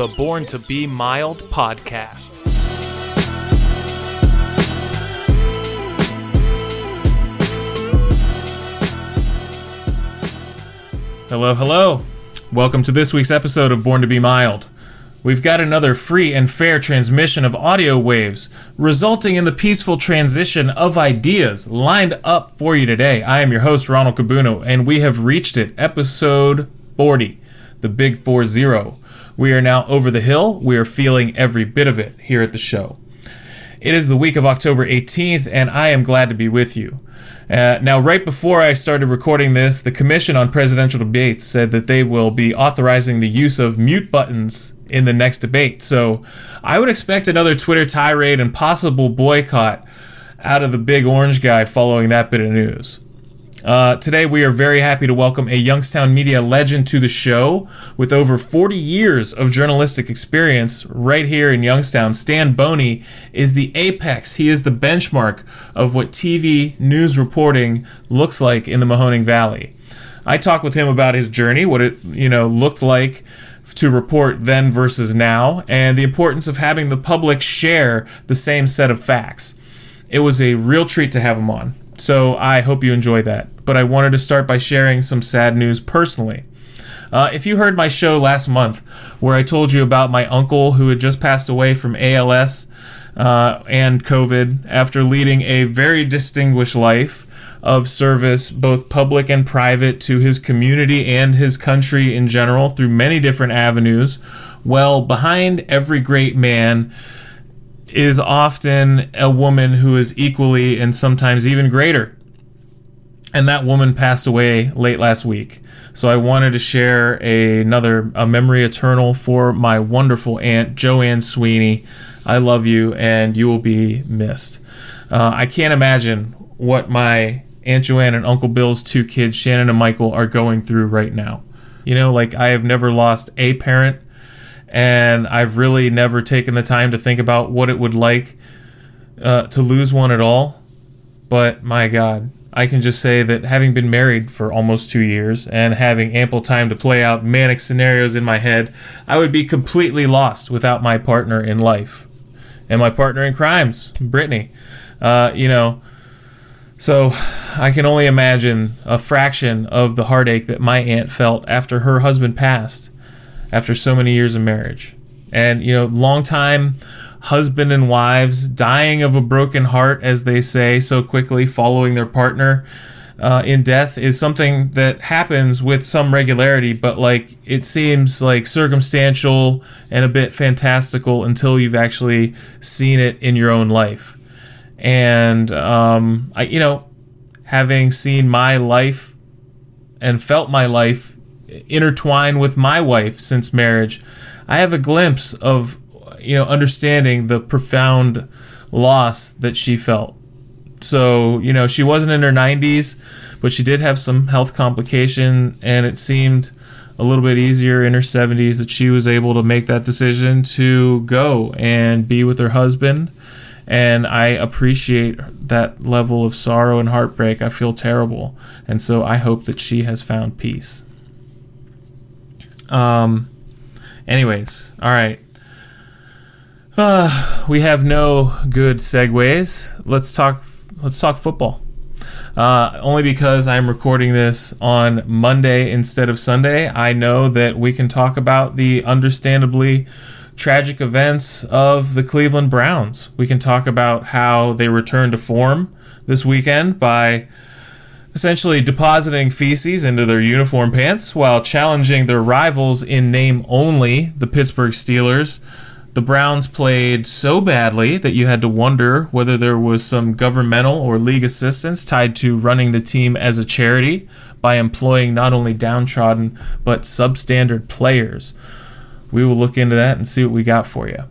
the Born to Be Mild podcast. Hello, hello. Welcome to this week's episode of Born to Be Mild. We've got another free and fair transmission of audio waves, resulting in the peaceful transition of ideas lined up for you today. I am your host, Ronald Cabuno, and we have reached it, episode 40, the Big 4 0. We are now over the hill. We are feeling every bit of it here at the show. It is the week of October 18th, and I am glad to be with you. Uh, now, right before I started recording this, the Commission on Presidential Debates said that they will be authorizing the use of mute buttons in the next debate. So I would expect another Twitter tirade and possible boycott out of the big orange guy following that bit of news. Uh, today, we are very happy to welcome a Youngstown media legend to the show with over 40 years of journalistic experience right here in Youngstown. Stan Boney is the apex, he is the benchmark of what TV news reporting looks like in the Mahoning Valley. I talked with him about his journey, what it you know looked like to report then versus now, and the importance of having the public share the same set of facts. It was a real treat to have him on. So I hope you enjoy that. But I wanted to start by sharing some sad news personally. Uh, if you heard my show last month, where I told you about my uncle who had just passed away from ALS uh, and COVID after leading a very distinguished life of service, both public and private, to his community and his country in general through many different avenues, well, behind every great man is often a woman who is equally and sometimes even greater. And that woman passed away late last week. So I wanted to share a, another a memory eternal for my wonderful aunt Joanne Sweeney. I love you, and you will be missed. Uh, I can't imagine what my Aunt Joanne and Uncle Bill's two kids, Shannon and Michael, are going through right now. You know, like I have never lost a parent and I've really never taken the time to think about what it would like uh, to lose one at all. But my God, I can just say that having been married for almost two years and having ample time to play out manic scenarios in my head, I would be completely lost without my partner in life and my partner in crimes, Brittany. Uh, you know, so I can only imagine a fraction of the heartache that my aunt felt after her husband passed after so many years of marriage. And, you know, long time husband and wives dying of a broken heart, as they say, so quickly following their partner uh, in death is something that happens with some regularity, but like it seems like circumstantial and a bit fantastical until you've actually seen it in your own life. And, um, I, you know, having seen my life and felt my life intertwine with my wife since marriage, I have a glimpse of you know understanding the profound loss that she felt. So, you know, she wasn't in her 90s, but she did have some health complication and it seemed a little bit easier in her 70s that she was able to make that decision to go and be with her husband. And I appreciate that level of sorrow and heartbreak. I feel terrible. And so I hope that she has found peace. Um, anyways, all right. Uh, we have no good segues. Let's talk. Let's talk football. Uh, only because I'm recording this on Monday instead of Sunday, I know that we can talk about the understandably tragic events of the Cleveland Browns. We can talk about how they returned to form this weekend by essentially depositing feces into their uniform pants while challenging their rivals in name only, the Pittsburgh Steelers. The Browns played so badly that you had to wonder whether there was some governmental or league assistance tied to running the team as a charity by employing not only downtrodden but substandard players. We will look into that and see what we got for you.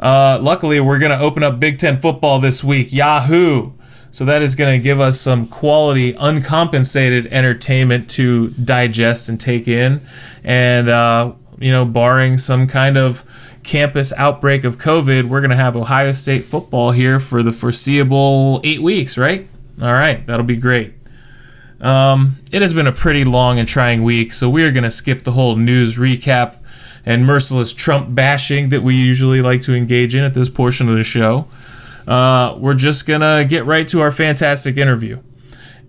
Uh, luckily, we're going to open up Big Ten football this week. Yahoo! So that is going to give us some quality, uncompensated entertainment to digest and take in. And, uh, you know, barring some kind of campus outbreak of COVID, we're going to have Ohio State football here for the foreseeable eight weeks, right? All right, that'll be great. Um, it has been a pretty long and trying week, so we are going to skip the whole news recap and merciless Trump bashing that we usually like to engage in at this portion of the show. Uh, we're just gonna get right to our fantastic interview.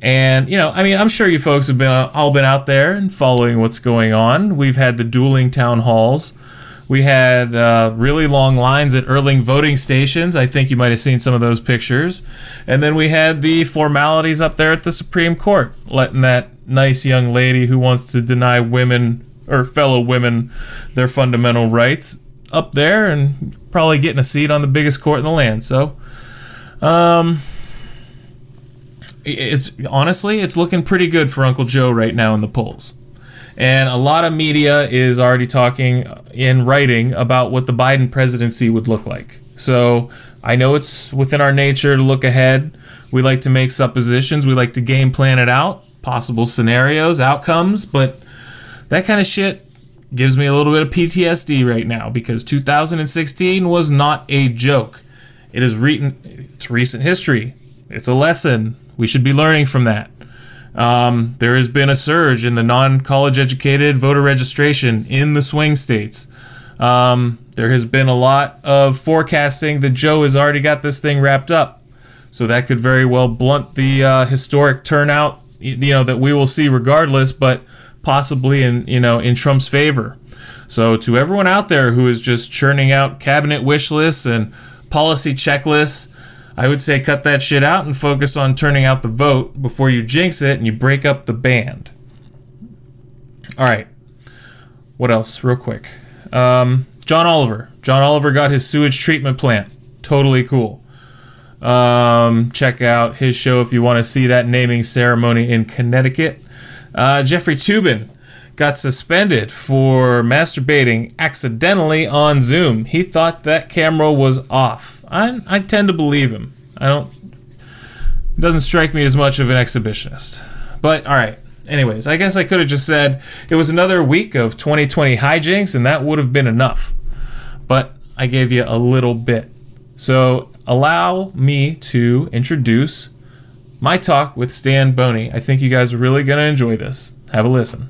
And you know, I mean, I'm sure you folks have been all been out there and following what's going on. We've had the dueling town halls. We had uh, really long lines at Erling voting stations. I think you might have seen some of those pictures. And then we had the formalities up there at the Supreme Court, letting that nice young lady who wants to deny women or fellow women their fundamental rights up there and probably getting a seat on the biggest court in the land. So, um, it's honestly, it's looking pretty good for Uncle Joe right now in the polls. And a lot of media is already talking in writing about what the Biden presidency would look like. So I know it's within our nature to look ahead. We like to make suppositions, we like to game plan it out, possible scenarios, outcomes, but that kind of shit gives me a little bit of PTSD right now because 2016 was not a joke. It is re- it's recent history. It's a lesson. We should be learning from that. Um, there has been a surge in the non college educated voter registration in the swing states. Um, there has been a lot of forecasting that Joe has already got this thing wrapped up. So that could very well blunt the uh, historic turnout, you know, that we will see regardless, but possibly in, you know, in Trump's favor. So to everyone out there who is just churning out cabinet wish lists and policy checklists, I would say cut that shit out and focus on turning out the vote before you jinx it and you break up the band. All right. What else, real quick? Um, John Oliver. John Oliver got his sewage treatment plant. Totally cool. Um, check out his show if you want to see that naming ceremony in Connecticut. Uh, Jeffrey Toobin got suspended for masturbating accidentally on Zoom. He thought that camera was off. I, I tend to believe him. I don't. It doesn't strike me as much of an exhibitionist. But all right. Anyways, I guess I could have just said it was another week of 2020 hijinks, and that would have been enough. But I gave you a little bit. So allow me to introduce my talk with Stan Boney. I think you guys are really going to enjoy this. Have a listen.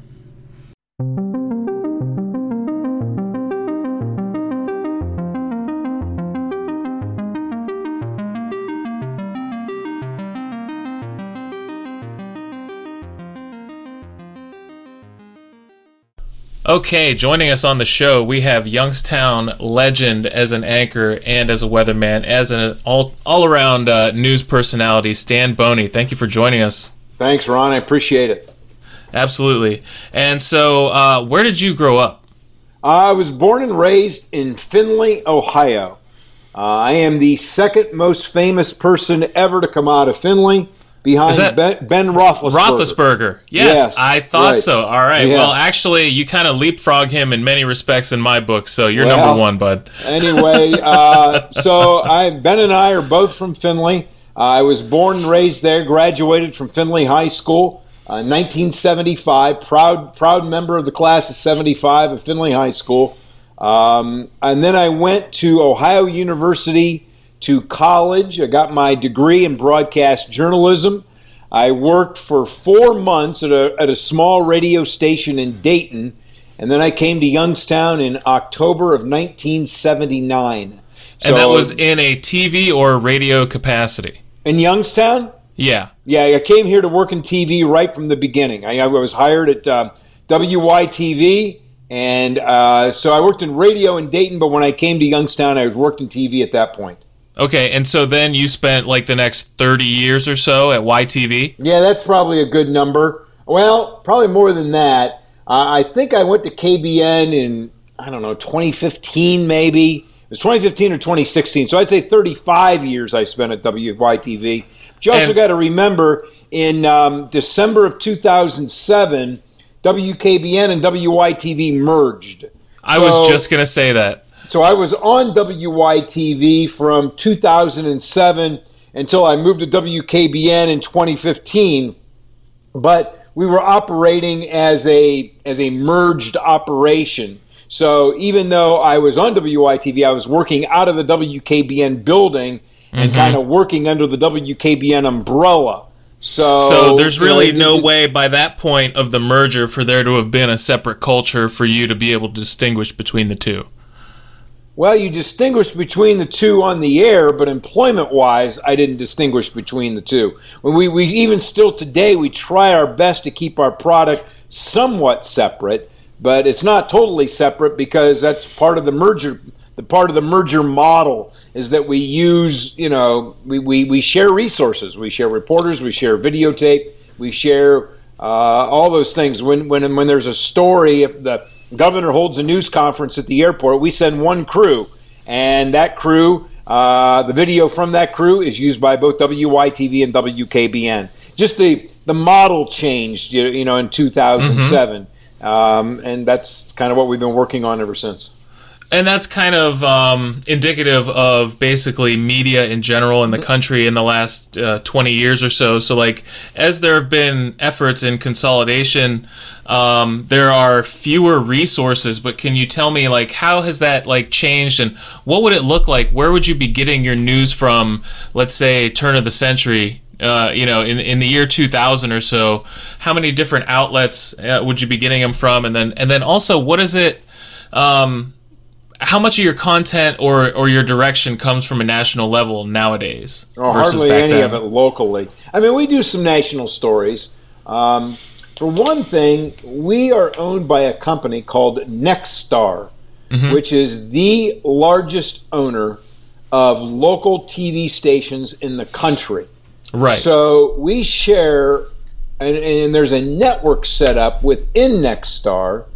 Okay, joining us on the show, we have Youngstown legend as an anchor and as a weatherman, as an all all around uh, news personality, Stan Boney. Thank you for joining us. Thanks, Ron. I appreciate it. Absolutely. And so, uh, where did you grow up? I was born and raised in Findlay, Ohio. Uh, I am the second most famous person ever to come out of Findlay behind ben, ben Roethlisberger. Roethlisberger. Yes, yes I thought right. so. All right. Yes. Well, actually, you kind of leapfrog him in many respects in my book, so you're well, number one, bud. anyway, uh, so I, Ben and I are both from Findlay. Uh, I was born and raised there. Graduated from Findlay High School. Uh, 1975, proud proud member of the class of 75 at Findlay High School. Um, and then I went to Ohio University to college. I got my degree in broadcast journalism. I worked for four months at a, at a small radio station in Dayton, and then I came to Youngstown in October of 1979. So, and that was in a TV or radio capacity? In Youngstown? Yeah. Yeah, I came here to work in TV right from the beginning. I, I was hired at uh, WYTV, and uh, so I worked in radio in Dayton, but when I came to Youngstown, I worked in TV at that point. Okay, and so then you spent like the next 30 years or so at YTV? Yeah, that's probably a good number. Well, probably more than that. Uh, I think I went to KBN in, I don't know, 2015 maybe. It was 2015 or 2016. So I'd say 35 years I spent at WYTV. But you also got to remember in um, December of 2007, WKBN and WYTV merged. I so, was just going to say that. So I was on WYTV from 2007 until I moved to WKBN in 2015. But we were operating as a as a merged operation. So even though I was on WYTV, I was working out of the WKBN building and mm-hmm. kind of working under the WKBN umbrella. So, So there's you know, really no way by that point of the merger for there to have been a separate culture for you to be able to distinguish between the two. Well, you distinguish between the two on the air, but employment wise, I didn't distinguish between the two. When we, we even still today, we try our best to keep our product somewhat separate, but it's not totally separate because that's part of the merger. The part of the merger model is that we use, you know, we, we, we share resources. We share reporters, we share videotape, we share uh, all those things. When, when, when there's a story, if the governor holds a news conference at the airport, we send one crew, and that crew, uh, the video from that crew is used by both WYTV and WKBN. Just the the model changed, you, know, in 2007, um, and that's kind of what we've been working on ever since. And that's kind of um, indicative of basically media in general in the country in the last uh, 20 years or so. So, like, as there have been efforts in consolidation, um, there are fewer resources. But can you tell me, like, how has that like changed, and what would it look like? Where would you be getting your news from? Let's say turn of the century. Uh, you know, in in the year 2000 or so, how many different outlets uh, would you be getting them from? And then and then also, what is it? Um, how much of your content or, or your direction comes from a national level nowadays Or versus hardly any then? of it locally. I mean, we do some national stories. Um, for one thing, we are owned by a company called Nexstar, Mm-hmm. which is the largest owner of local TV stations in the country. Right. So we share, and, and there's a network set up within Nexstar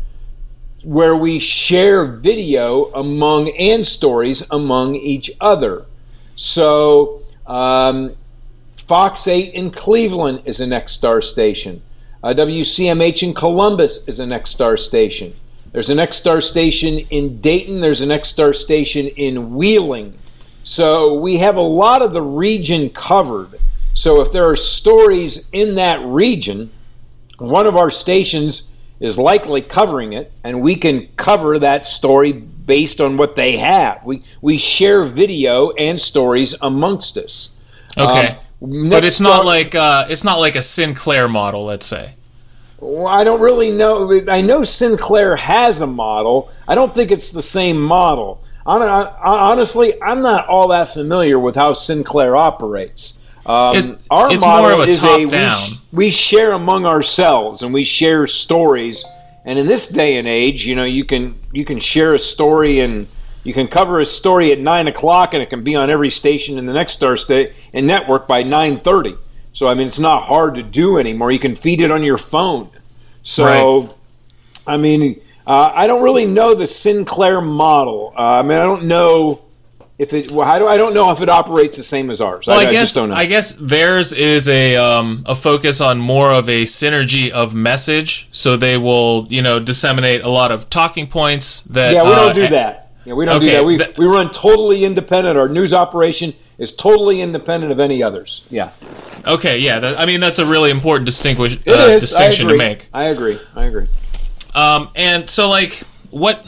where we share video among and stories among each other. So um, Fox 8 in Cleveland is a Nexstar station. Uh, WCMH in Columbus is a Nexstar station. There's a Nexstar station in Dayton. There's a Nexstar station in Wheeling. So we have a lot of the region covered. So if there are stories in that region, one of our stations is likely covering it, and we can cover that story based on what they have. We we share video and stories amongst us. okay. Um, but it's not like uh, it's not like a Sinclair model, let's say. Well, I don't really know. I know Sinclair has a model. I don't think it's the same model. Hon- hon- Honestly, I'm not all that familiar with how Sinclair operates. Um, It- our it's model more of a is top we, sh- we share among ourselves and we share stories. And in this day and age, you know, you can you can share a story and you can cover a story at nine o'clock, and it can be on every station in the Nexstar state and network by nine thirty. So I mean, it's not hard to do anymore. You can feed it on your phone. So, Right. I mean, uh, I don't really know the Sinclair model. Uh, I mean, I don't know if it. Well, I don't. I don't know if it operates the same as ours. Well, I, I, guess just don't know. I guess theirs is a um, a focus on more of a synergy of message, so they will you know disseminate a lot of talking points that yeah, we uh, don't do that. Yeah, we don't do that. We that- we run totally independent. Our news operation is totally independent of any others. Yeah, Okay, yeah, that, I mean that's a really important distinguish, uh, distinction to make. I agree. I agree. Um, and so, like, what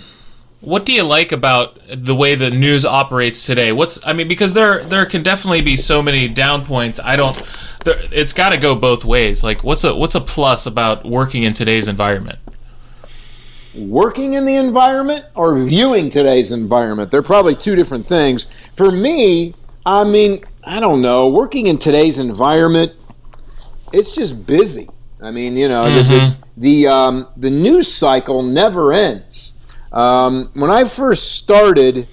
what do you like about the way the news operates today? What's I mean, because there there can definitely be so many down points. I don't. There, it's got to go both ways. Like, what's a what's a plus about working in today's environment? working in the environment or viewing today's environment. They're probably two different things. For me, I mean, I don't know. Working in today's environment, it's just busy. I mean, you know, the the the, um, the news cycle never ends. Um, when I first started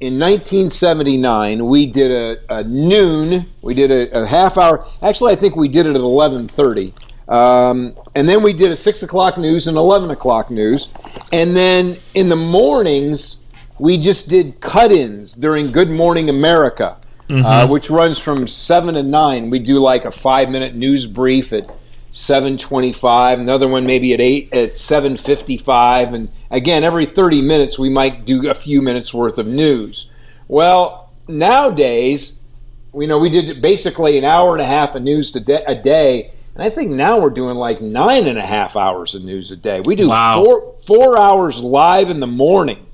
in 1979, we did a, a noon. We did a, a half hour. Actually, I think we did it at 11:30. Um, and then we did a six o'clock news and 11 o'clock news. And then in the mornings, we just did cut ins during Good Morning America, uh, which runs from 7 to 9. We do like a five minute news brief at 725 another one maybe at 8 at 755 and again every 30 minutes we might do a few minutes worth of news well nowadays you know we did basically an hour and a half of news a day, and I think now we're doing like nine and a half hours of news a day. We do Wow. four four hours live in the morning.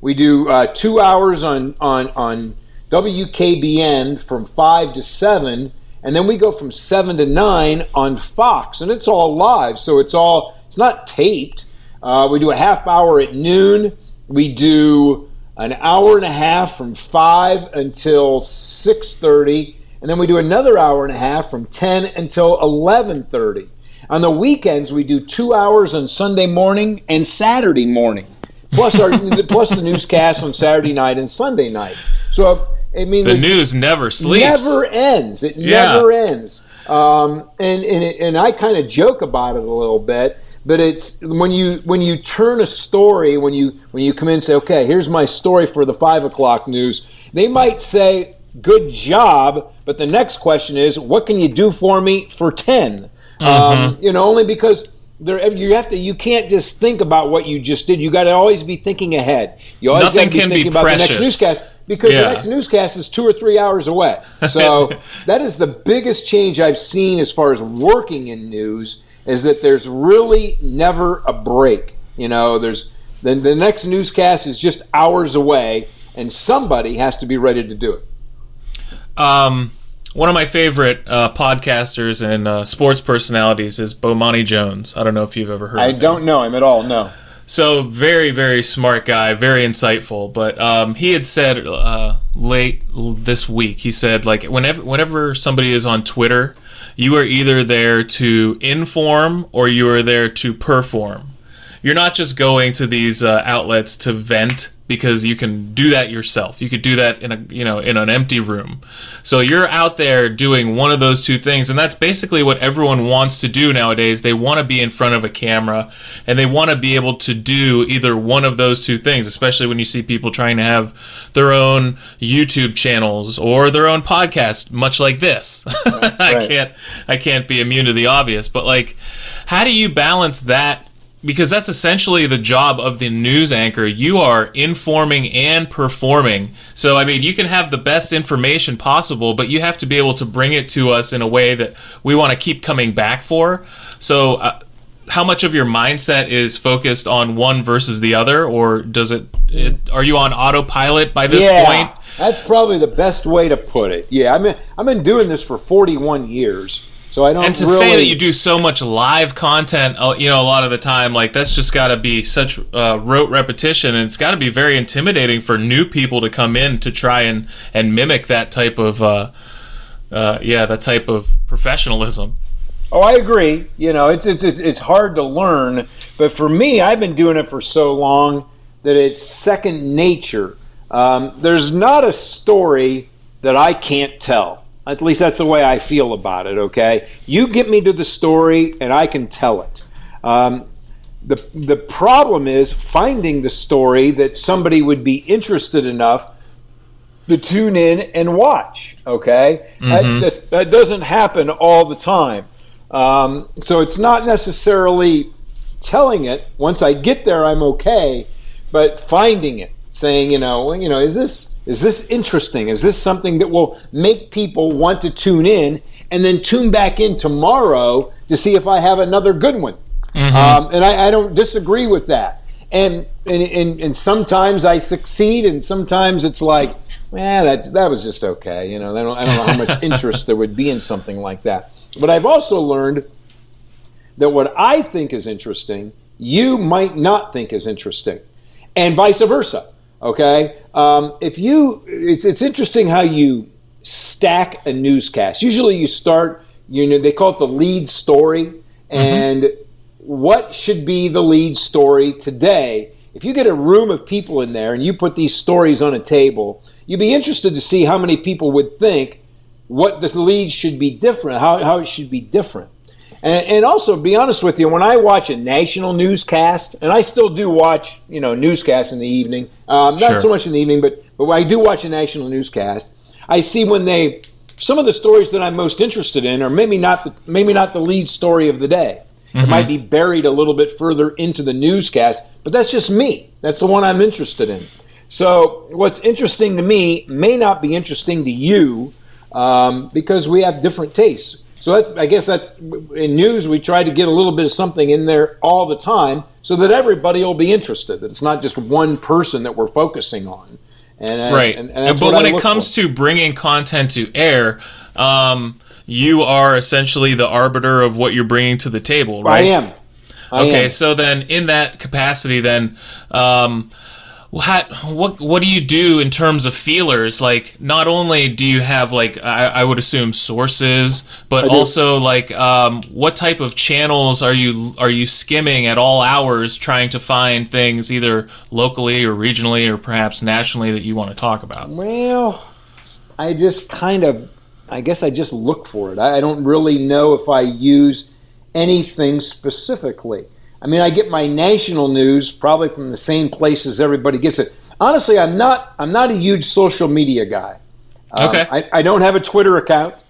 We do uh, two hours on on on WKBN from five to seven, and then we go from seven to nine on Fox, and it's all live, so it's all it's not taped. Uh, we do a half hour at noon. We do an hour and a half from five until six thirty, and then we do another hour and a half from ten until eleven thirty. On the weekends, we do two hours on Sunday morning and Saturday morning, plus our plus the newscast on Saturday night and Sunday night. So I mean, the news never sleeps. It never ends. It yeah. never ends. Um, and and it, and I kind of joke about it a little bit, but it's when you when you turn a story when you when you come in and say, okay, here's my story for the five o'clock news. They might say, good job, but the next question is, what can you do for me for 10 mm-hmm. um, you know, only because there you have to you can't just think about what you just did. You got to always be thinking ahead. You always got to be thinking about the next newscast because yeah. the next newscast is two or three hours away. So that is the biggest change I've seen as far as working in news is that there's really never a break. You know, there's then the next newscast is just hours away, and somebody has to be ready to do it. Um, one of my favorite uh, podcasters and uh, sports personalities is Bomani Jones. I don't know if you've ever heard. I don't know him at all. No. So very, very smart guy, very insightful. But um, he had said uh, late this week, he said like whenever whenever somebody is on Twitter, you are either there to inform or you are there to perform. You're not just going to these uh, outlets to vent because you can do that yourself. You could do that in a you know in an empty room. So you're out there doing one of those two things and that's basically what everyone wants to do nowadays. They want to be in front of a camera and they want to be able to do either one of those two things, especially when you see people trying to have their own YouTube channels or their own podcast much like this. Right. I can't I can't be immune to the obvious, but like how do you balance that because that's essentially the job of the news anchor. You are informing and performing. So, I mean, you can have the best information possible, but you have to be able to bring it to us in a way that we want to keep coming back for. So, uh, how much of your mindset is focused on one versus the other, or does it, it are you on autopilot by this yeah, point? That's probably the best way to put it. Yeah, I mean, I've been doing this for 41 years. So I don't. And to really... say that you do so much live content, uh, you know, a lot of the time, like that's just got to be such uh, rote repetition, and it's got to be very intimidating for new people to come in to try and and mimic that type of, uh, uh, yeah, that type of professionalism. Oh, I agree. You know, it's it's it's hard to learn, but for me, I've been doing it for so long that it's second nature. Um, there's not a story that I can't tell. At least that's the way I feel about it, okay? You get me to the story and I can tell it. Um, the, the problem is finding the story that somebody would be interested enough to tune in and watch, okay? Mm-hmm. That, that, doesn't happen all the time. Um, so it's not necessarily telling it. Once I get there, I'm okay, but finding it, saying, you know, you know, is this is this interesting? Is this something that will make people want to tune in and then tune back in tomorrow to see if I have another good one? Mm-hmm. Um, and I, I, don't disagree with that. And, and, and, and, sometimes I succeed, and sometimes it's like, eh, that, that was just okay. You know, I don't, I don't know how much interest there would be in something like that. But I've also learned that what I think is interesting, you might not think is interesting, and vice versa. Okay, um, if you, it's it's interesting how you stack a newscast. Usually, you start, you know, they call it the lead story, mm-hmm. and mm-hmm. what should be the lead story today? If you get a room of people in there and you put these stories on a table, you'd be interested to see how many people would think what the lead should be different, how, how it should be different. And, and also, be honest with you, when I watch a national newscast, and I still do watch, you know, newscasts in the evening, um, not sure. so much in the evening, but but I do watch a national newscast. I see when they some of the stories that I'm most interested in are maybe not the maybe not the lead story of the day. Mm-hmm. It might be buried a little bit further into the newscast, but that's just me. That's the one I'm interested in. So what's interesting to me may not be interesting to you um, because we have different tastes. So I guess that's in news. We try to get a little bit of something in there all the time, so that everybody will be interested. That it's not just one person that we're focusing on. And, right. And, and but when it comes for. to bringing content to air, um, you are essentially the arbiter of what you're bringing to the table, right? I am. I okay, am. so then in that capacity, then um, what what what do you do in terms of feelers? Like, not only do you have like I, I would assume sources, but also like um, what type of channels are you are you skimming at all hours, trying to find things either locally or regionally or perhaps nationally that you want to talk about? Well, I just kind of, I guess I just look for it. I I don't really know if I use anything specifically. I mean, I get my national news probably from the same places everybody gets it. Honestly, I'm not. I'm not a huge social media guy. Um, Okay. I, I don't have a Twitter account.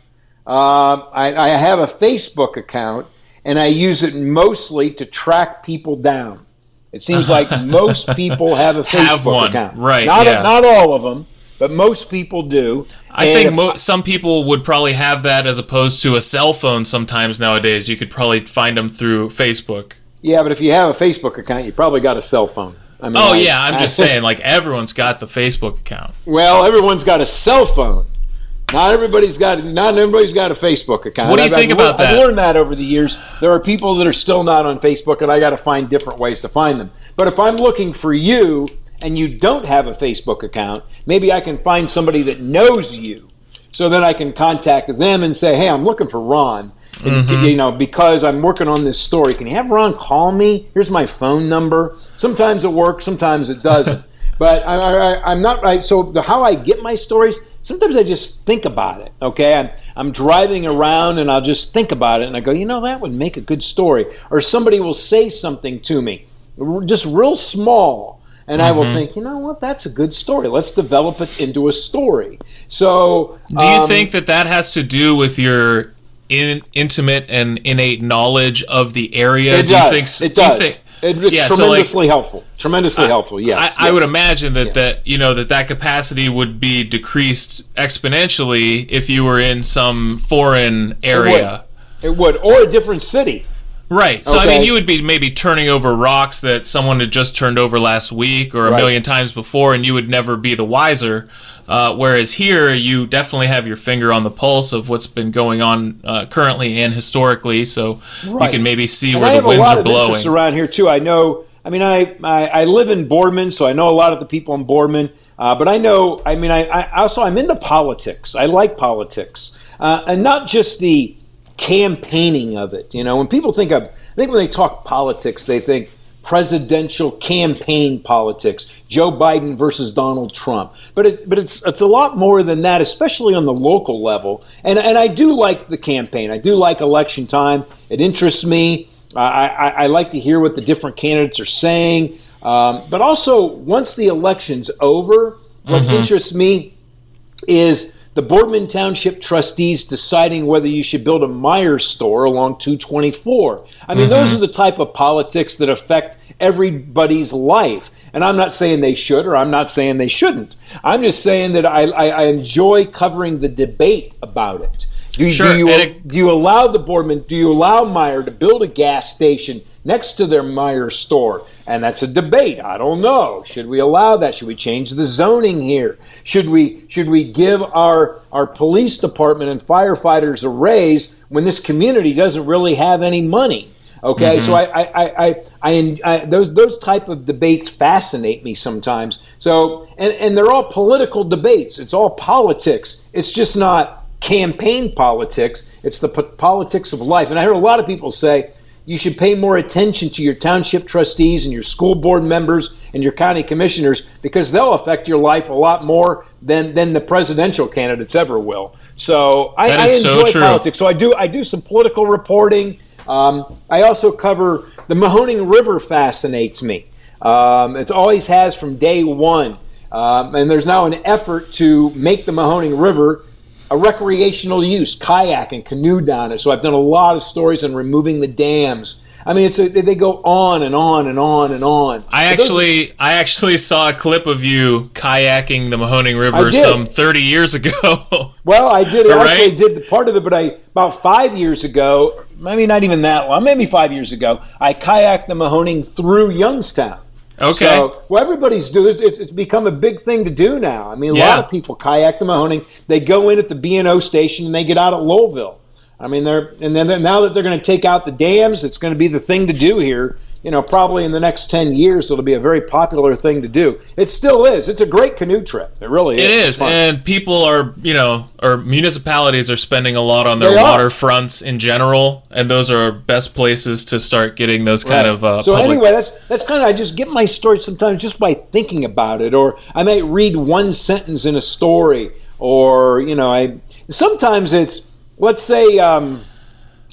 Um, I, I have a Facebook account, and I use it mostly to track people down. It seems like most people have a Facebook Have one, account. right, Not yeah. not all of them, but most people do. I And think mo- some people would probably have that as opposed to a cell phone. Sometimes nowadays, you could probably find them through Facebook. Yeah, but if you have a Facebook account, you probably got a cell phone. I mean, Oh I- yeah, I'm I- just saying, like everyone's got the Facebook account. Well, everyone's got a cell phone. Not everybody's got not everybody's got a Facebook account. What do you I've- think I've about I've that? learned that over the years. There are people that are still not on Facebook, and I got to find different ways to find them. But if I'm looking for you and you don't have a Facebook account, maybe I can find somebody that knows you, so then I can contact them and say, "Hey, I'm looking for Ron." And, Mm-hmm. You know, because I'm working on this story. Can you have Ron call me? Here's my phone number. Sometimes it works, sometimes it doesn't. but I, I'm not right. So the, how I get my stories, sometimes I just think about it. Okay, I'm, I'm driving around and I'll just think about it, and I go, you know, that would make a good story. Or somebody will say something to me, just real small, and I will think, you know what, that's a good story. Let's develop it into a story. So, Do you um, think that that has to do with your in, intimate and innate knowledge of the area? it do does? you think? it do does. think- it's Yeah, so, like, tremendously helpful. Tremendously helpful. Yes, I, I would imagine that, that you know that that capacity would be decreased exponentially if you were in some foreign area. It would, or a different city. Right. So I mean, you would be maybe turning over rocks that someone had just turned over last week or a Right. million times before, and you would never be the wiser. Uh, whereas here, you definitely have your finger on the pulse of what's been going on uh, currently and historically, so you can maybe see And where I the winds lot are blowing. around here too. I know. I mean, I I, I live in Boardman, so I know a lot of the people in Boardman. Uh, but I know. I mean, I, I also I'm into politics. I like politics, uh, and not just the campaigning of it. You know, when people think of, I think when they talk politics, they think presidential campaign politics, Joe Biden versus Donald Trump. But it's but it's it's a lot more than that, especially on the local level. And and I do like the campaign. I do like election time. It interests me. I, I, I like to hear what the different candidates are saying. Um, but also, once the election's over, what interests me is the Boardman Township trustees deciding whether you should build a Meijer's store along 224. I mean, those mm-hmm. are the type of politics that affect everybody's life. And I'm not saying they should or I'm not saying they shouldn't. I'm just saying that I, I, I enjoy covering the debate about it. Do, Sure, do, you, it- do you allow the Boardman, do you allow Meijer to build a gas station next to their Meijer store? And that's a debate. I don't know. Should we allow that? Should we change the zoning here? Should we should we give our our police department and firefighters a raise when this community doesn't really have any money? Okay, mm-hmm. so I, I, I, I, I, I, those those type of debates fascinate me sometimes. So, and, and they're all political debates. It's all politics. It's just not campaign politics. It's the po- politics of life. And I heard a lot of people say you should pay more attention to your township trustees and your school board members and your county commissioners because they'll affect your life a lot more than than the presidential candidates ever will. So I, I is so enjoy politics. So I do I do some political reporting. Um, I also cover the Mahoning River fascinates me. Um, it always has from day one. Um, and there's now an effort to make the Mahoning River a recreational use, kayak and canoe down it. So I've done a lot of stories on removing the dams. I mean, it's a, they go on and on and on and on. I But those- actually, I actually saw a clip of you kayaking the Mahoning River some 30 years ago. Well, I did. I Right? actually did the part of it, but I about five years ago, maybe not even that long, maybe five years ago, I kayaked the Mahoning through Youngstown. Okay. So, well, everybody's doing it's, it's become a big thing to do now. I mean, a Yeah. lot of people kayak the Mahoning. They go in at the B and O station and they get out at Lowellville. I mean, they're and then now that they're going to take out the dams, it's going to be the thing to do here you know, probably in the next 10 years, it'll be a very popular thing to do. It still is. It's a great canoe trip. It really is. It is. And people are, you know, or municipalities are spending a lot on their waterfronts in general. And those are best places to start getting those kind right. of. Uh, so, public- anyway, that's, that's kind of, I just get my story sometimes just by thinking about it. Or I might read one sentence in a story. Or, you know, I sometimes it's, let's say, um,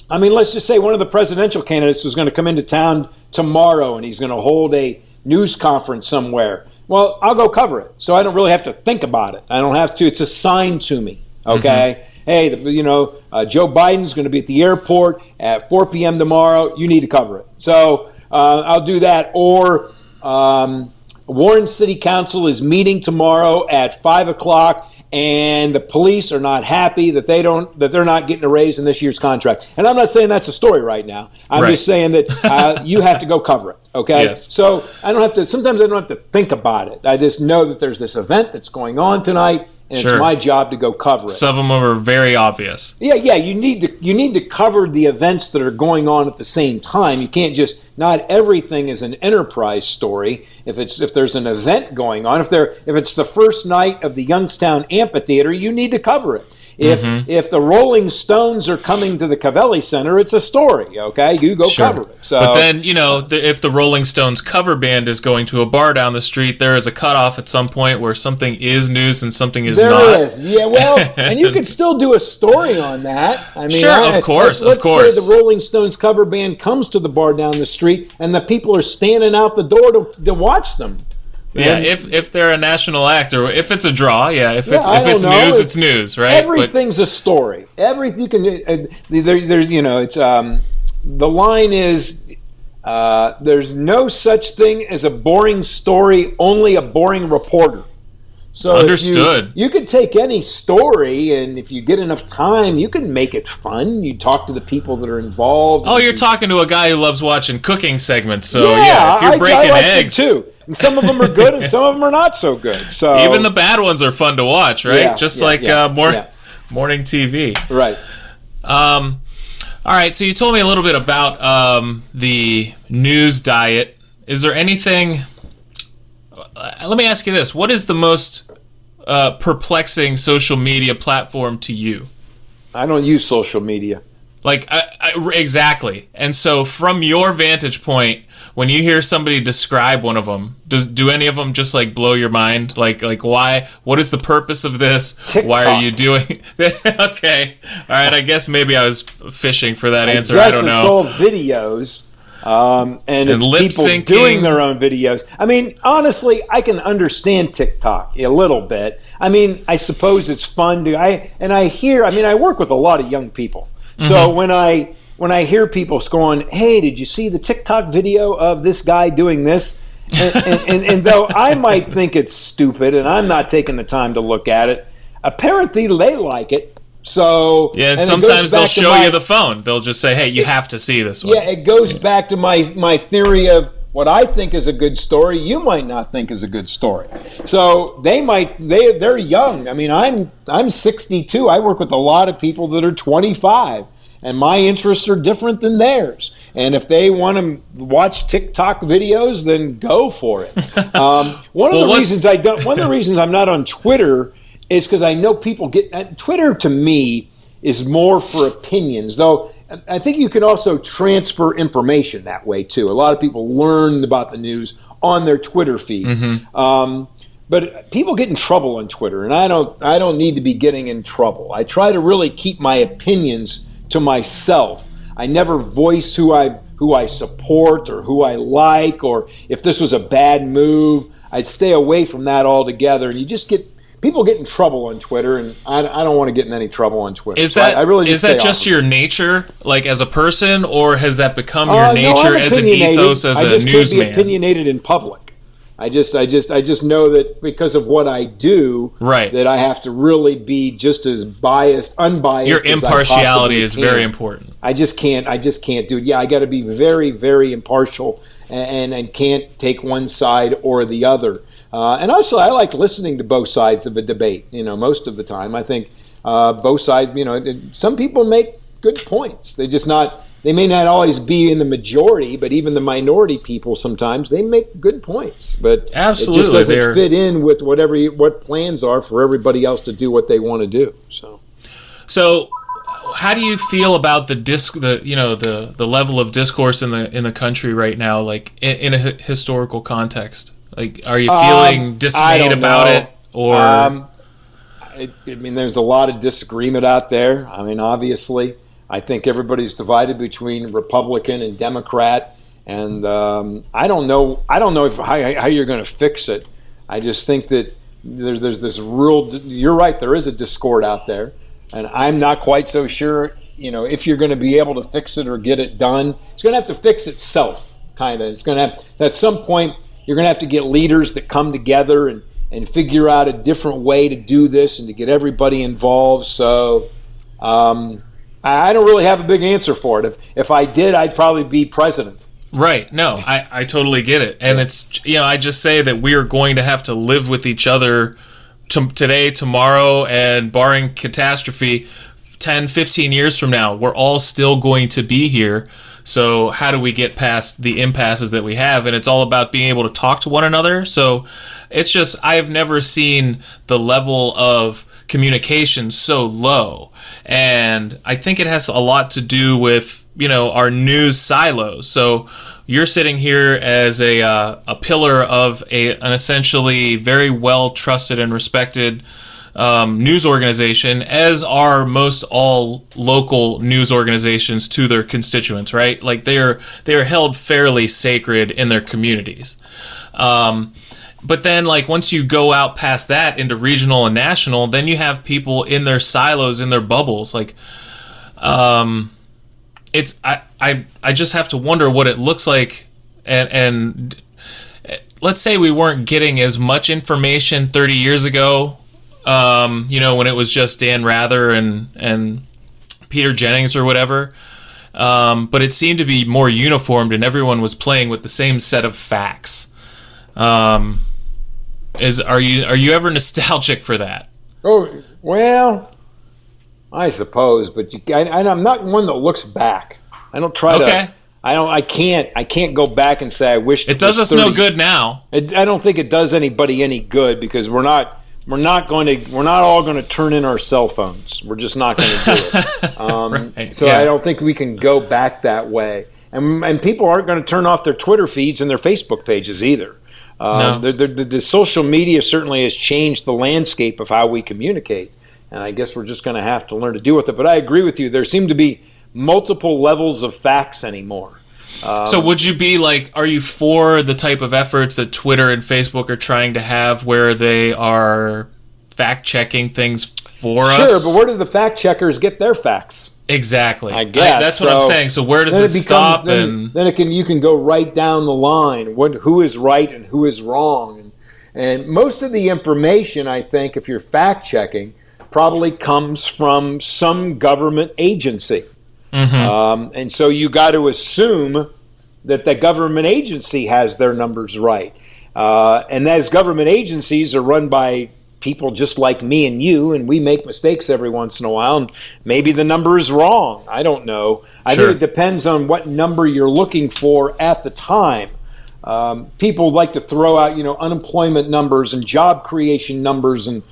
I mean, let's just say one of the presidential candidates was going to come into town tomorrow and he's going to hold a news conference somewhere. Well, I'll go cover it. So I don't really have to think about it. I don't have to. It's assigned to me. Okay. Mm-hmm. Hey, the, you know, uh, Joe Biden's going to be at the airport at 4 p.m. tomorrow. You need to cover it. So uh, I'll do that. Or um, Warren City Council is meeting tomorrow at 5 o'clock and the police are not happy that they don't that they're not getting a raise in this year's contract. And I'm not saying that's a story right now. I'm right. just saying that uh, you have to go cover it. Okay. Yes. So I don't have to. Sometimes I don't have to think about it. I just know that there's this event that's going on tonight and sure. it's my job to go cover it. Some of them are very obvious. Yeah, yeah. You need to you need to cover the events that are going on at the same time. You can't just not everything is an enterprise story. If it's if there's an event going on, if there if it's the first night of the Youngstown Amphitheater, you need to cover it. If mm-hmm. if the Rolling Stones are coming to the Covelli Center, it's a story. Okay, you go sure. cover it. So, but then you know the, if the Rolling Stones cover band is going to a bar down the street, there is a cutoff at some point where something is news and something is there not. There is, yeah. Well, and you could still do a story on that. I mean, sure, I, of course, let's, of course. Let's say the Rolling Stones cover band comes to the bar down the street, and the people are standing out the door to, to watch them. Yeah, if if they're a national act or if it's a draw, yeah. If it's yeah, if it's know. news, it's, it's, news, right? Everything's but, a story. Everything you can. Uh, there, there's you know, it's um, the line is uh, there's no such thing as a boring story, only a boring reporter. So understood. You, you could take any story, and if you get enough time, you can make it fun. You talk to the people that are involved. Oh, you're talking to a guy who loves watching cooking segments. So yeah, yeah if you're breaking I, I like eggs too and some of them are good and some of them are not so good. So even the bad ones are fun to watch, right? Yeah, Just yeah, like yeah, uh, more, morning TV, right? Um, all right. So you told me a little bit about um, the news diet. Is there anything? Uh, let me ask you this: What is the most uh, perplexing social media platform to you? I don't use social media. Like I, I, exactly. And so, from your vantage point, when you hear somebody describe one of them, does do any of them just like blow your mind? Like like why? What is the purpose of this? TikTok. Why are you doing? okay, all right. I guess maybe I was fishing for that I answer. I don't know. It's all videos. Um, and, and it's people syncing. doing their own videos. I mean, honestly, I can understand TikTok a little bit. I mean, I suppose it's fun to. I and I hear. I mean, I work with a lot of young people, so mm-hmm. when I when I hear people going, "Hey, did you see the TikTok video of this guy doing this?" and, and, and, and, though I might think it's stupid, and I'm not taking the time to look at it, apparently they like it. So yeah, and sometimes they'll show my, you the phone. They'll just say, "Hey, you have to see this one." Yeah, it goes back to my my theory of what I think is a good story, you might not think is a good story. So they might they they're young. I mean, I'm I'm 62. I work with a lot of people that are 25 and my interests are different than theirs. And if they want to watch TikTok videos, then go for it. Um, one of the reasons I don't, one of the reasons I'm not on Twitter is because I know people get uh, Twitter to me is more for opinions, though. I think you can also transfer information that way too. A lot of people learn about the news on their Twitter feed. Mm-hmm. Um, but people get in trouble on Twitter, and I don't. I don't need to be getting in trouble. I try to really keep my opinions to myself. I never voice who I who I support or who I like or if this was a bad move. I'd stay away from that altogether. And you just get people get in trouble on Twitter, and I, I don't want to get in any trouble on Twitter. Is so that I, I, really is that just your nature, like as a person, or has that become your uh, nature no, as an ethos as I a just newsman? Be opinionated in public. I just, I just, I just know that because of what I do, right, that I have to really be just as biased, unbiased. Your impartiality is can. very important. I just can't, I just can't do it. Yeah, I got to be very, very impartial, and, and can't take one side or the other. Uh, and also, I like listening to both sides of a debate. You know, most of the time, I think uh, both sides. You know, some people make good points. They just not they may not always be in the majority, but even the minority people sometimes they make good points. But Absolutely, it just doesn't they're- fit in with whatever you, what plans are for everybody else to do what they want to do. So So, how do you feel about the disc, the you know the the level of discourse in the in the country right now, like in, in a historical context? Like, are you feeling Um, dismayed about know. it, or Um, I, I mean, there's a lot of disagreement out there. I mean, obviously, I think everybody's divided between Republican and Democrat, and um, I don't know. I don't know if how, how you're going to fix it. I just think that there's there's this real. You're right. There is a discord out there, and I'm not quite so sure. You know, if you're going to be able to fix it or get it done, it's going to have to fix itself. Kind of. It's going to have at some point. You're going to have to get leaders that come together and and figure out a different way to do this and to get everybody involved. So um, I don't really have a big answer for it. If if I did, I'd probably be president. Right. No, I, I totally get it. And it's, you know, I just say that we are going to have to live with each other to, today, tomorrow, and barring catastrophe, 10, 15 years from now, we're all still going to be here. So, how do we get past the impasses that we have? And it's all about being able to talk to one another. So, it's just, I've never seen the level of communication so low. And I think it has a lot to do with, you know, our news silos. So you're sitting here as a, uh, a pillar of a, an essentially very well trusted and respected um, news organization, as are most all local news organizations to their constituents, right? Like they are they are held fairly sacred in their communities. Um, but then, like once you go out past that into regional and national, then you have people in their silos, in their bubbles. Like, um, it's I I I just have to wonder what it looks like, and and let's say we weren't getting as much information 30 years ago um, you know when it was just dan rather and and peter jennings or whatever. Um, but it seemed to be more uniformed and everyone was playing with the same set of facts. Um, is are you are you ever nostalgic for that Oh well, I suppose, but you, I, I'm not one that looks back. I don't try Okay. to. I don't. I can't. I can't go back and say I wish it does was us no good now It, I don't think it does anybody any good because we're not we're not going to we're not all going to turn in our cell phones. We're just not going to do it. Um, Right, so yeah. I don't think we can go back that way. And and people aren't going to turn off their Twitter feeds and their Facebook pages either. Um, No. the, the, the, social media certainly has changed the landscape of how we communicate, and I guess we're just going to have to learn to deal with it. But I agree with you. There seem to be multiple levels of facts anymore. So would you be like are you for the type of efforts that Twitter and Facebook are trying to have where they are fact checking things for Sure, us? Sure, but where do the fact checkers get their facts? Exactly. I guess that's what I'm saying. So where does Then it, becomes- stop Then, and then it can you can go right down the line. What who is right and who is wrong, and and most of the information I think, if you're fact checking, probably comes from some government agency, Mm-hmm. um, and so you got to assume that the government agency has their numbers right, uh, and those government agencies are run by people just like me and you, and we make mistakes every once in a while, and maybe the number is wrong. I don't know. I Sure. think it depends on what number you're looking for at the time. Um, people like to throw out, you know, unemployment numbers and job creation numbers and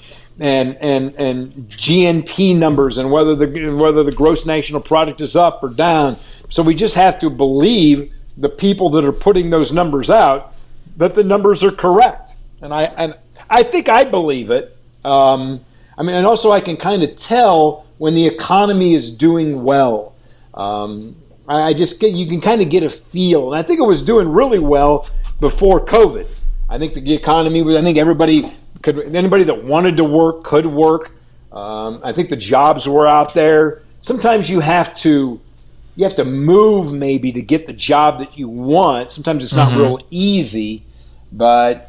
and and and GNP numbers and whether the whether the gross national product is up or down. So we just have to believe the people that are putting those numbers out that the numbers are correct. And I and I think I believe it. Um, I mean, and also I can kind of tell when the economy is doing well. Um, I I just get you can kind of get a feel, and I think it was doing really well before COVID. I think the economy was. I think everybody could. Anybody that wanted to work could work. Um, I think the jobs were out there. Sometimes you have to you have to move maybe to get the job that you want. Sometimes it's not real easy, but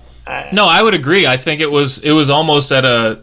No, I would agree. I think it was it was almost at a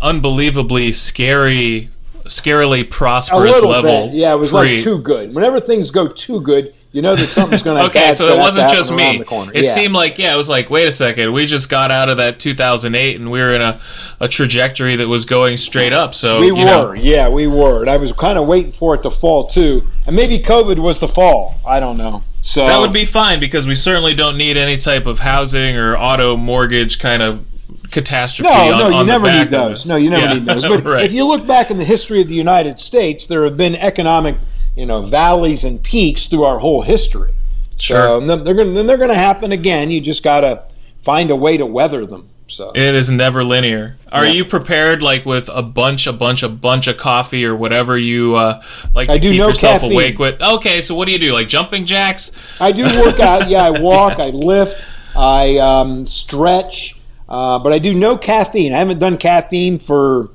unbelievably scary scarily prosperous level. bit, yeah. It was pre- like too good. Whenever things go too good, you know that something's going to. Happen. Okay, so it wasn't just me. It It seemed like yeah, it was like wait a second, we just got out of that 2008 and we were in a, a trajectory that was going straight up. So we were, know, yeah, we were. And I was kind of waiting for it to fall too, and maybe COVID was the fall. I don't know. So that would be fine because we certainly don't need any type of housing or auto mortgage kind of catastrophe. No, on, no, you on never need those. No, you never Yeah, need those. But right. if you look back in the history of the United States, there have been economic, you know, valleys and peaks through our whole history. Sure. So and they're going then they're going to happen again. You just got to find a way to weather them. So It is never linear. Are Yeah. you prepared, like with a bunch, a bunch, a bunch of coffee or whatever you uh, like to I do keep no yourself caffeine. awake with? Okay, so what do you do? Like jumping jacks? I do work out. Yeah, I walk, I lift, I um, stretch, uh, but I do no caffeine. I haven't done caffeine for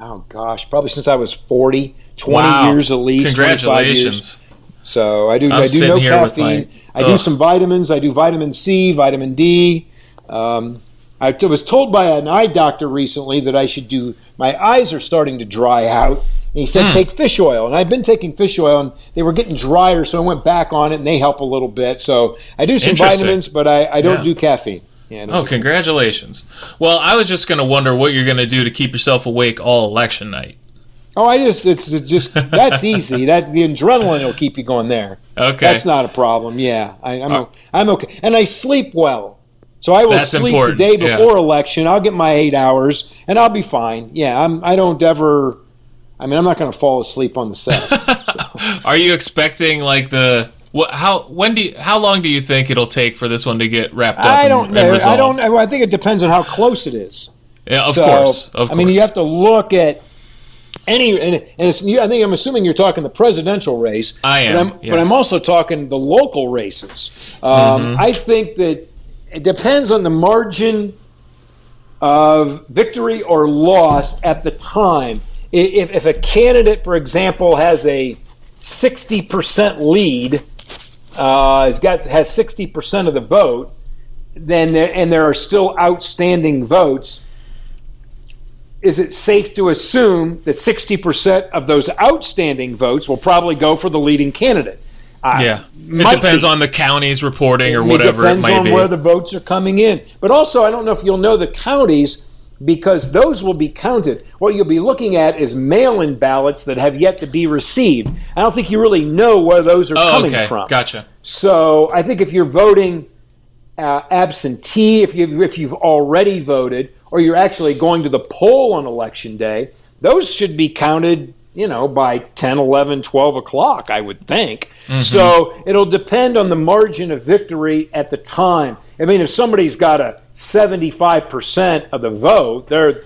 oh gosh, probably since I was 40, 20 Wow. years at least. Congratulations! So I do. I'm I do no caffeine. my- I do some vitamins. I do vitamin C, vitamin D. Um, I was told by an eye doctor recently that I should do. My eyes are starting to dry out, and he said Hmm. take fish oil. And I've been taking fish oil, and they were getting drier, so I went back on it, and they help a little bit. So I do some vitamins, but I, I don't Yeah. do caffeine. Yeah, don't Oh, congratulations! Well, I was just gonna wonder what you're gonna do to keep yourself awake all election night. oh, I just it's it's just that's easy. That the adrenaline will keep you going there. Okay, That's not a problem. Yeah, I, I'm o- I'm okay, and I sleep well. So I will That's sleep important, the day yeah. before election. I'll get my eight hours, and I'll be fine. Yeah, I'm. I don't ever. I mean, I'm not going to fall asleep on the set. Are you expecting like the what? How when do you, how long do you think it'll take for this one to get wrapped up? I don't and know. I don't. I think it depends on how close it is. Yeah, of So, course, of course. I mean, you have to look at any, and, and it's, you, I think I'm assuming you're talking the presidential race. I am, but I'm, but. I'm also talking the local races. Um, Mm-hmm. I think that it depends on the margin of victory or loss at the time. If, if a candidate, for example, has a 60% lead, uh, has got has 60% of the vote, then there, and there are still outstanding votes, is it safe to assume that 60% of those outstanding votes will probably go for the leading candidate? Uh, yeah, it depends be. on the county's reporting or It whatever it depends might on be. where the votes are coming in. But also, I don't know if you'll know the counties because those will be counted. What you'll be looking at is mail-in ballots that have yet to be received. I don't think you really know where those are oh, coming okay, from. gotcha. So I think if you're voting uh, absentee, if you've, if you've already voted, or you're actually going to the poll on election day, those should be counted, you know, by 10, 11, 12 o'clock, I would think. So it'll depend on the margin of victory at the time. I mean, if somebody's got a 75% of the vote, they're,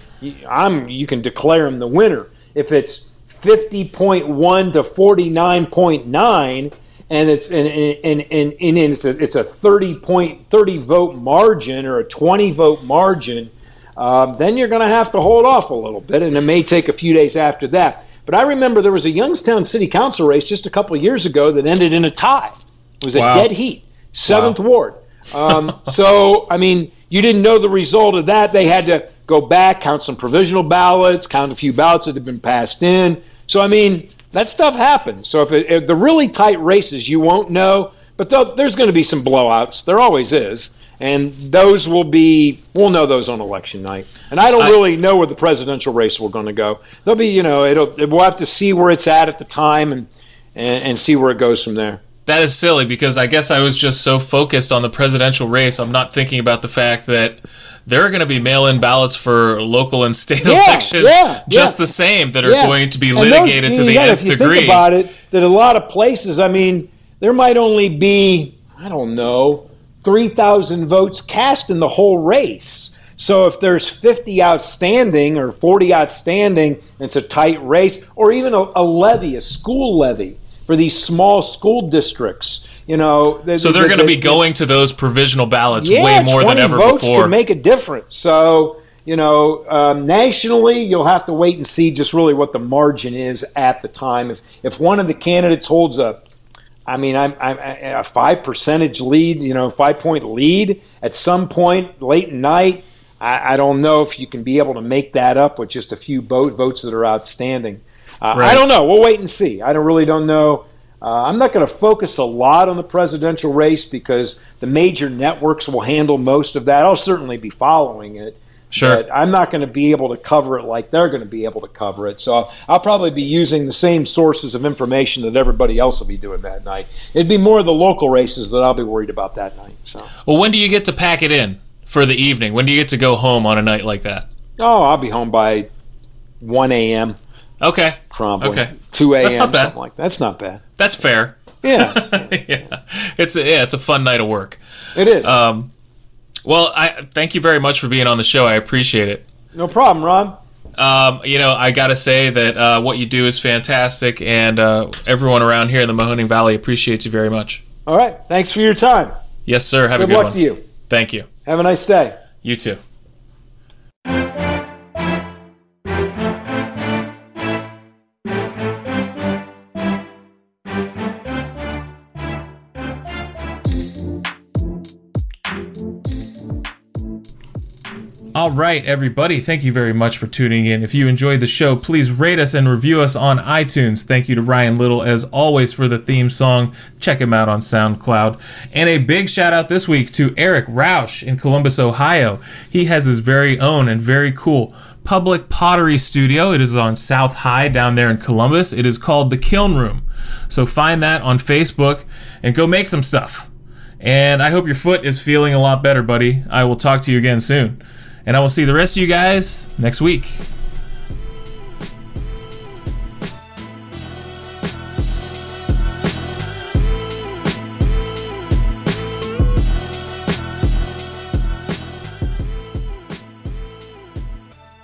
I'm, you can declare them the winner. If it's 50.1 to 49.9, and it's and and, and, and, and it's a it's a 30 point 30 vote margin or a 20 vote margin um, then you're going to have to hold off a little bit and it may take a few days after that but i remember there was a youngstown city council race just a couple of years ago that ended in a tie. It was a dead heat. Seventh ward. Um, so i mean you didn't know the result of that. They had to go back count some provisional ballots count a few ballots that had been passed in. So i mean that stuff happens. So if, it, if the really tight races, you won't know. But there's going to be some blowouts. There always is, and those will be. We'll know those on election night. And I don't I- really know where the presidential race will going to go. There'll be, you know, it'll. We'll have to see where it's at at the time and and, and see where it goes from there. That is silly because I guess I was just so focused on the presidential race, I'm not thinking about the fact that there are going to be mail-in ballots for local and state Yeah, elections yeah, just yeah. the same that are going to be And those- litigated to the nth if you degree. think about it, that a lot of places, I mean, there might only be, I don't know, 3,000 votes cast in the whole race. So if there's 50 outstanding or 40 outstanding, it's a tight race, or even a, a levy, a school levy for these small school districts, you know. the- so they're the- going to the- be going to those provisional ballots yeah, way more than 20 ever votes before. Can make a difference. So you know, um, nationally, you'll have to wait and see just really what the margin is at the time. If if one of the candidates holds a, I mean, I'm, I'm a five percentage lead, you know, five point lead at some point late at night. I, I don't know if you can be able to make that up with just a few vote, votes that are outstanding. Uh, Right. I don't know. We'll wait and see. I don't really don't know. Uh, I'm not going to focus a lot on the presidential race because the major networks will handle most of that. I'll certainly be following it. Sure. But I'm not going to be able to cover it like they're going to be able to cover it. So I'll probably be using the same sources of information that everybody else will be doing that night. It'd be more of the local races that I'll be worried about that night. So. Well, when do you get to pack it in for the evening? When do you get to go home on a night like that? Oh, I'll be home by 1 a.m. Okay. probably. Okay. 2 a.m. That's not bad. something like that. That's not bad. That's fair. Yeah, yeah. It's a, yeah, it's a fun night of work. it is. Um, well, I thank you very much for being on the show. I appreciate it. no problem, Ron. Um, you know, I got to say that uh, what you do is fantastic, and uh, everyone around here in the Mahoning Valley appreciates you very much. All right. Thanks for your time. Yes, sir. Have a Good a good luck one. to you. Thank you. Have a nice day. You too. All right, everybody. Thank you very much for tuning in. If you enjoyed the show, please rate us and review us on iTunes. Thank you to Ryan Little, as always, for the theme song. Check him out on SoundCloud. And a big shout out this week to Eric Roush in Columbus, Ohio. He has his very own and very cool public pottery studio. It is on South High down there in Columbus. It is called The Kiln Room. So find that on Facebook and go make some stuff. And I hope your foot is feeling a lot better, buddy. I will talk to you again soon. And I will see the rest of you guys next week.